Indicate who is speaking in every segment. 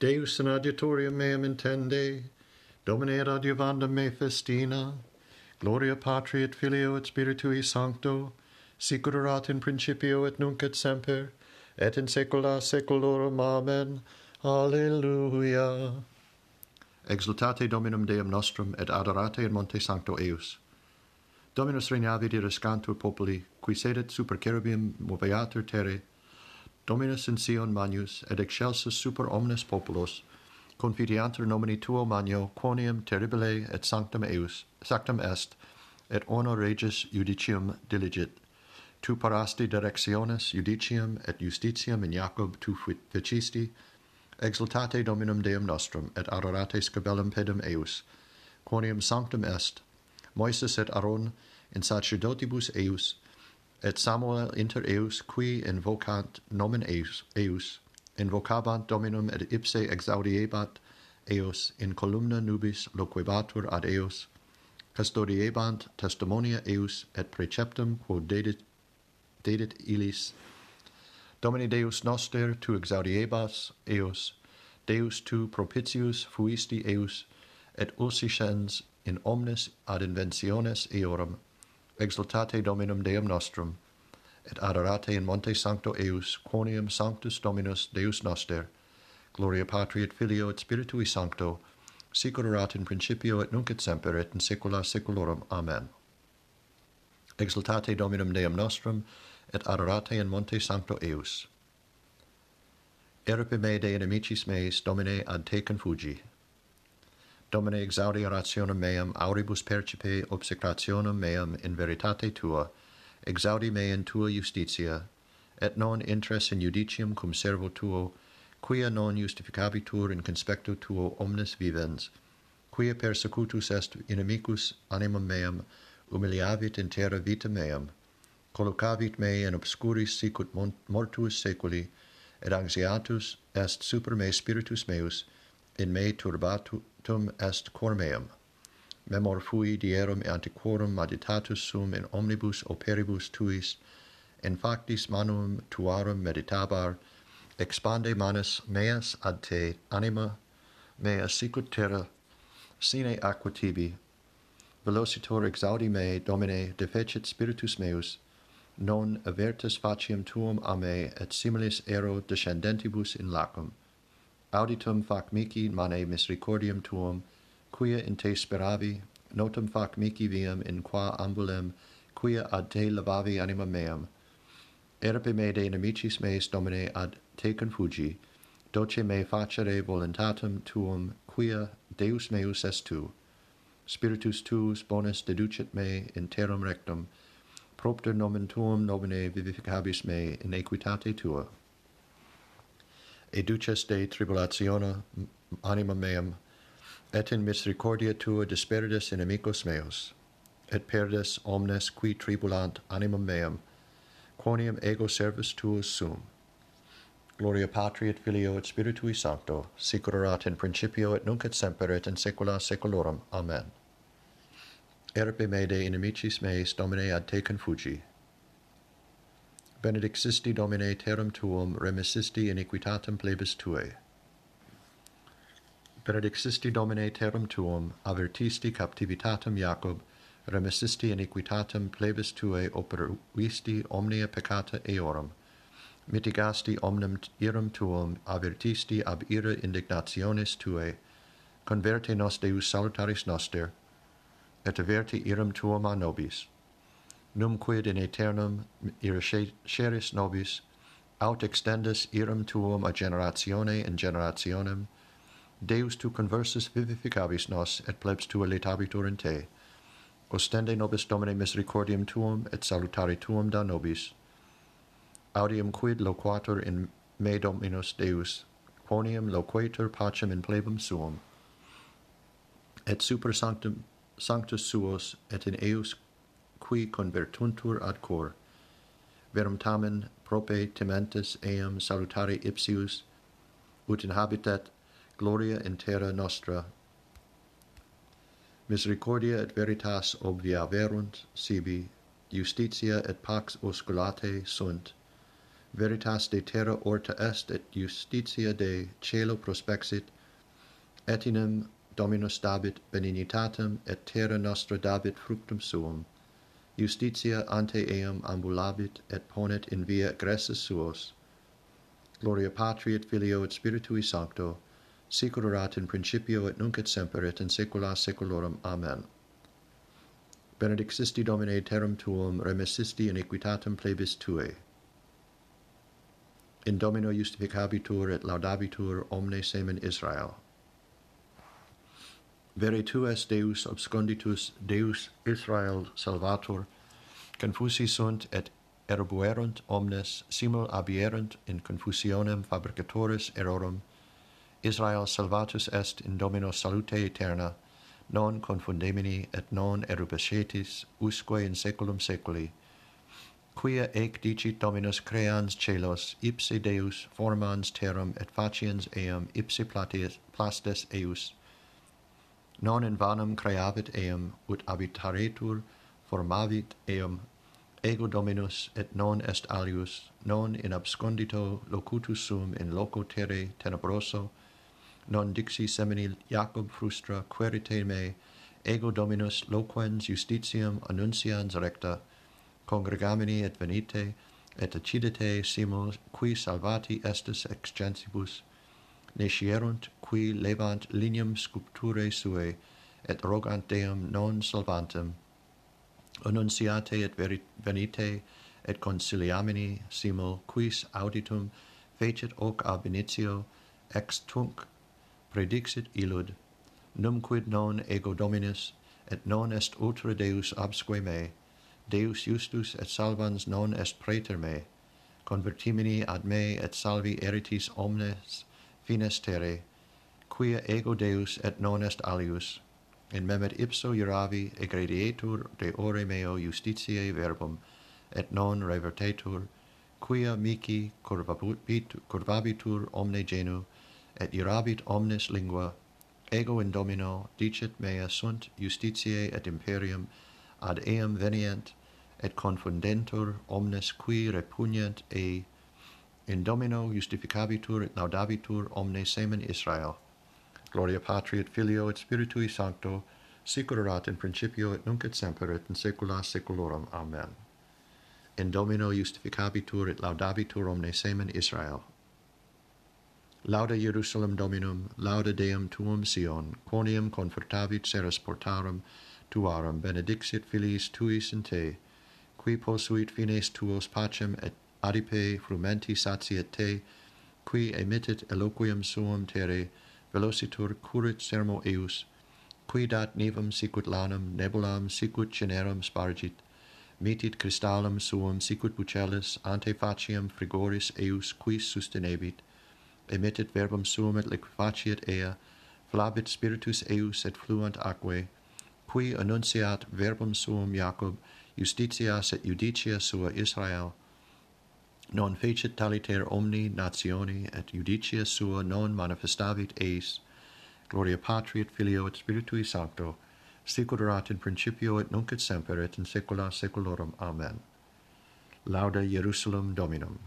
Speaker 1: Deus in adiutorium meam intende, Domine adiuvandum me festina, Gloria Patri et Filio et Spiritui Sancto, sic erat in principio et nunc et semper, et in saecula saeculorum. Amen. Alleluia. Exultate Dominum Deum nostrum et adorate in monte sancto eius. Dominus regnavit iriscantur populi, qui sedet super cherubim moveatur terre, Dominus in Sion Magnus, et excelsus super omnes populos, confidiantur nomini tuo magno, quonium terribile et sanctum eus, sanctum est, et honor regis judicium diligit. Tu parasti directiones judicium et justitiam in Jacob tu fecisti, exultate Dominum Deum nostrum, et adorate scabellum pedum eus, quonium sanctum est, Moises et Aaron in sacerdotibus eus, et Samuel inter eus qui invocant nomen eus, eus invocabant dominum et ipse exaudiebat eos in columna nubis loquebatur ad eos custodiebant testimonia eus et preceptum quod dedit dedit illis Domini Deus noster tu exaudiebas eos Deus tu propitius fuisti eus et uscens in omnes ad inventiones eorum exultate Dominum Deum nostrum, et adorate in Monte Sancto Eus, quonium Sanctus Dominus Deus noster, gloria Patri et Filio et Spiritui Sancto, sicurat in principio et nunc et semper et in saecula saeculorum. Amen. Exultate Dominum Deum nostrum, et adorate in Monte Sancto Eus. Eripe me de inimicis meis, Domine, ad te confugi. Domine exaudi orationem meam, auribus percipe obsecrationem meam in veritate tua, exaudi me in tua justitia, et non intres in judicium cum servo tuo, quia non justificabitur in conspectu tuo omnes vivens, quia persecutus est inimicus animam meam, humiliavit in terra vita meam, collocavit me in obscuris sicut mortuus seculi, et anxiatus est super me spiritus meus, in me turbatu, actum est cor meum. Memor fui dierum antiquorum meditatus sum in omnibus operibus tuis, in factis manum tuarum meditabar, expande manus meas ad te anima, mea sicut terra, sine aqua tibi, velocitor exaudi me, Domine, defecit spiritus meus, non avertus faciam tuum a me, et similis ero descendentibus in lacum, auditum fac mici mane misericordium tuum, quia in te speravi, notum fac mici viam in qua ambulem, quia ad te lavavi anima meam. Erpe me de inimicis meis, Domine, ad te confugi, doce me facere voluntatum tuum, quia Deus meus est tu. Spiritus tuus bonus deducit me in terram rectum, propter nomen tuum nomine vivificabis me in equitate tua educes de tribulationa anima meam, et in misericordia tua disperdes inimicos meos, et perdes omnes qui tribulant animam meam, quoniam ego servus tuus sum. Gloria Patri et Filio et Spiritui Sancto, sic in principio et nunc et semper et in saecula saeculorum. Amen. Erpe me de inimicis meis, Domine, ad te confugi, benedixisti Domine terram tuum, remissisti iniquitatem plebis tuae. Benedixisti Domine terram tuum, avertisti captivitatem Jacob, remissisti iniquitatem plebis tuae operuisti omnia peccata eorum, mitigasti omnem iram tuum, avertisti ab ira indignationis tuae, converte nos Deus salutaris noster, et averti iram tuum a nobis num quid in aeternum irasceris nobis, aut extendus iram tuum a generatione in generationem, Deus tu conversus vivificabis nos, et plebs tua letabitur in te. Ostende nobis Domine misericordium tuum, et salutare tuum da nobis. Audium quid loquatur in me Dominus Deus, quonium loquetur pacem in plebum suum. Et super sanctum, sanctus suos, et in eus qui convertuntur ad cor. Verum tamen prope tementis eam salutare ipsius, ut inhabitat gloria in terra nostra. Misericordia et veritas obvia verunt sibi, justitia et pax osculate sunt. Veritas de terra orta est et justitia de cielo prospexit, et inem Dominus dabit benignitatem et terra nostra dabit fructum suum. Justitia ante eum ambulabit et ponet in via egressus suos. Gloria Patri et Filio et Spiritui Sancto, sic in principio et nunc et semper et in saecula saeculorum. Amen. Benedixisti Domine terram tuum, remissisti iniquitatem plebis tuae. In Domino justificabitur et laudabitur omne semen Israel. Vere es Deus absconditus Deus Israel salvator, confusi sunt et erbuerunt omnes, simul abierunt in confusionem fabricatoris errorum, Israel salvatus est in Domino salute eterna, non confundemini et non erubescetis usque in saeculum saeculi, Quia ec dicit Dominus creans celos, ipsi Deus formans terram et faciens eam ipsi platis, plastes eus, non in vanum creavit eum, ut habitaretur, formavit eum, ego dominus et non est alius, non in abscondito locutus sum in loco terre tenebroso, non dixi semini Jacob frustra querite me, ego dominus loquens justitiam annuncians recta, congregamini et venite, et accidite simo qui salvati estes excensibus, nescierunt qui levant linium sculpturae suae, et rogant Deum non salvantem, annunciate et venite, et conciliamini simul, quis auditum fecit hoc ab initio, ex tunc predixit illud, numquid non ego dominus, et non est ultra Deus absque me, Deus justus et salvans non est praeter me, convertimini ad me et salvi eritis omnes fines terre, quia ego Deus et non est alius, in memet ipso iravi egredietur de ore meo justitiae verbum, et non revertetur, quia mici curvabitur omne genu, et iurabit omnes lingua, ego in domino dicit mea sunt justitiae et imperium, ad eam venient, et confundentur omnes qui repugnant ei, in domino justificabitur et laudabitur omne semen Israel, Gloria Patri et Filio et Spiritui Sancto, sicurat in principio et nunc et semper et in saecula saeculorum. Amen. In Domino justificabitur et laudabitur omne semen Israel. Lauda Jerusalem Dominum, lauda Deum tuum Sion, quonium confortavit seres portarum tuarum, benedixit filiis tuis in te, qui posuit fines tuos pacem et adipe frumenti satiet te, qui emittit eloquium suum terre, velocitur curit sermo eus, qui dat nevum sicut lanum nebulam sicut generum spargit, mitit crystallum suum sicut bucellis ante faciam frigoris eus quis sustenebit, emittit verbum suum et liquefaciet ea, flabit spiritus eus et fluant aquae, qui annunciat verbum suum Jacob, justitias et judicia sua Israel, non fecit taliter omni nationi et judicia sua non manifestavit eis gloria patri et filio et spiritui sancto sicut erat in principio et nunc et semper et in saecula saeculorum amen. Lauda Jerusalem Dominum.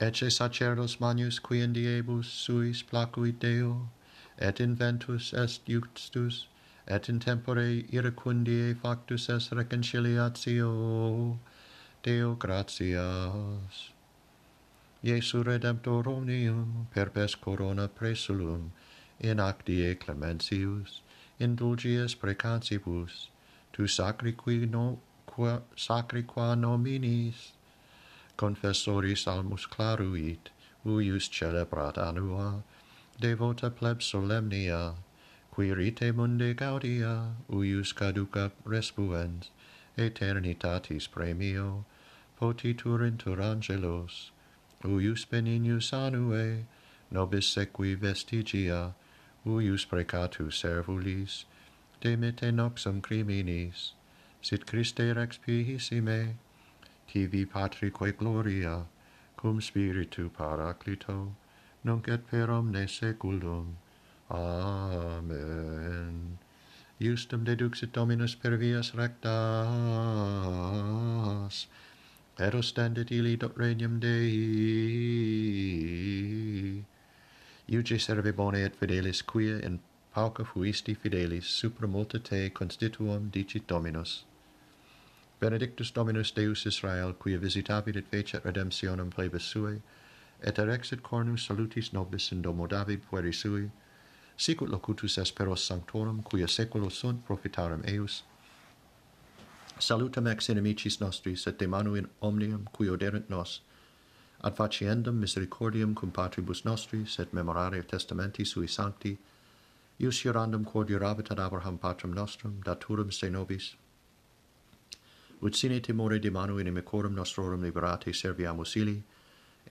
Speaker 1: Ecce sacerdos manus qui in diebus suis placuit Deo et inventus est iustus et in tempore iracundie factus est reconciliatio. Deo gratias. Iesu Redemptor omnium per pes corona presulum, in actie clementius, indulgies precantibus, tu sacri qui no, qua, sacri qua nominis, confessoris almus claruit, uius celebrat annua, devota pleb solemnia, qui rite munde gaudia, uius caduca respuens, eternitatis premio, potituruntur angelos, uius benignus anue, nobis sequi vestigia, uius precatus servulis, demite noxum criminis, sit Christe rex pihissime, tibi patrique gloria, cum spiritu paraclito, nunc et per omne seculum. Amen. Justum deduxit Dominus per vias rectas, Pero standet ili dot regnum Dei. Iuge serve bone et fidelis, quia in pauca fuisti fidelis, supra multa te constituum dicit Dominus. Benedictus Dominus Deus Israel, quia visitavit et fecet redemptionem plebis suae, et erexit cornum salutis nobis in domo David pueri sui, sicut locutus esperos sanctorum, quia seculo sunt profitarum eius, salutam ex inimicis nostris et demanu in omnium qui oderent nos, ad faciendam misericordium cum patribus nostris et memorare testamenti sui sancti, ius iurandum quod iurabit ad Abraham patrum nostrum, daturum se nobis, ut sine timore de manu inimicorum nostrorum liberate serviamus ili,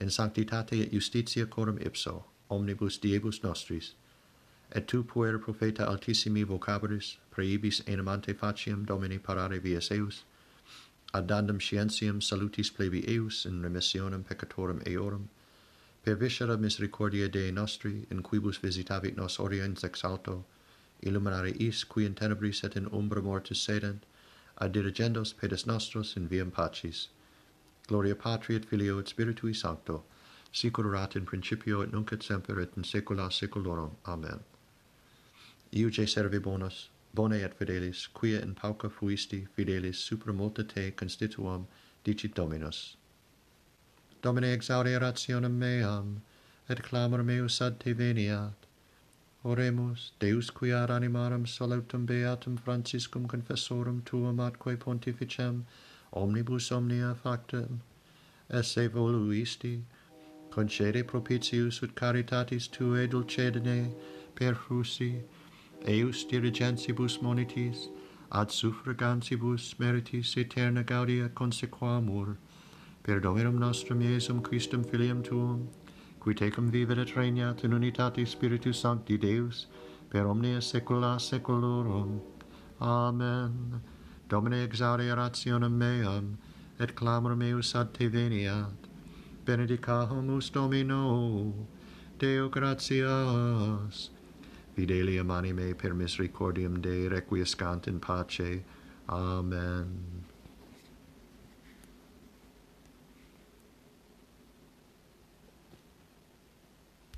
Speaker 1: in sanctitate et justitia corum ipso, omnibus diebus nostris, et tu puer profeta altissimi vocabaris, praeibis enim ante faciem Domini parare vias eus, ad dandam scientiam salutis plebi eus in remissionem peccatorum eorum, per viscera misericordia Dei nostri, in quibus visitavit nos oriens ex alto, illuminare is, qui in tenebris et in umbra mortis sedent, ad dirigendos pedes nostros in viam pacis. Gloria Patri et Filio et Spiritui Sancto, sicur erat in principio et nunc et semper et in saecula saeculorum. Amen. Iuge servi bonus, Bone et fidelis, quia in pauca fuisti fidelis supra multa te constituam, dicit Dominus. Domine exaudi rationem meam, et clamor meus ad te veniat. Oremus, Deus qui ad animarum salutum beatum Franciscum confessorum tuum atque pontificem, omnibus omnia factum, esse voluisti, concede propitius ut caritatis tuae dulcedene per frusi, eus dirigensibus monitis, ad suffragansibus meritis aeterna gaudia consequamur, per Dominum nostrum Iesum Christum Filium Tuum, qui tecum vivet et regnat in unitate Spiritus Sancti Deus, per omnia saecula saeculorum. Amen. Domine exaudi rationem meam, et clamor meus ad te veniat. Benedicamus Domino, Deo gratias fidelium anime per misericordiam Dei requiescant in pace. Amen.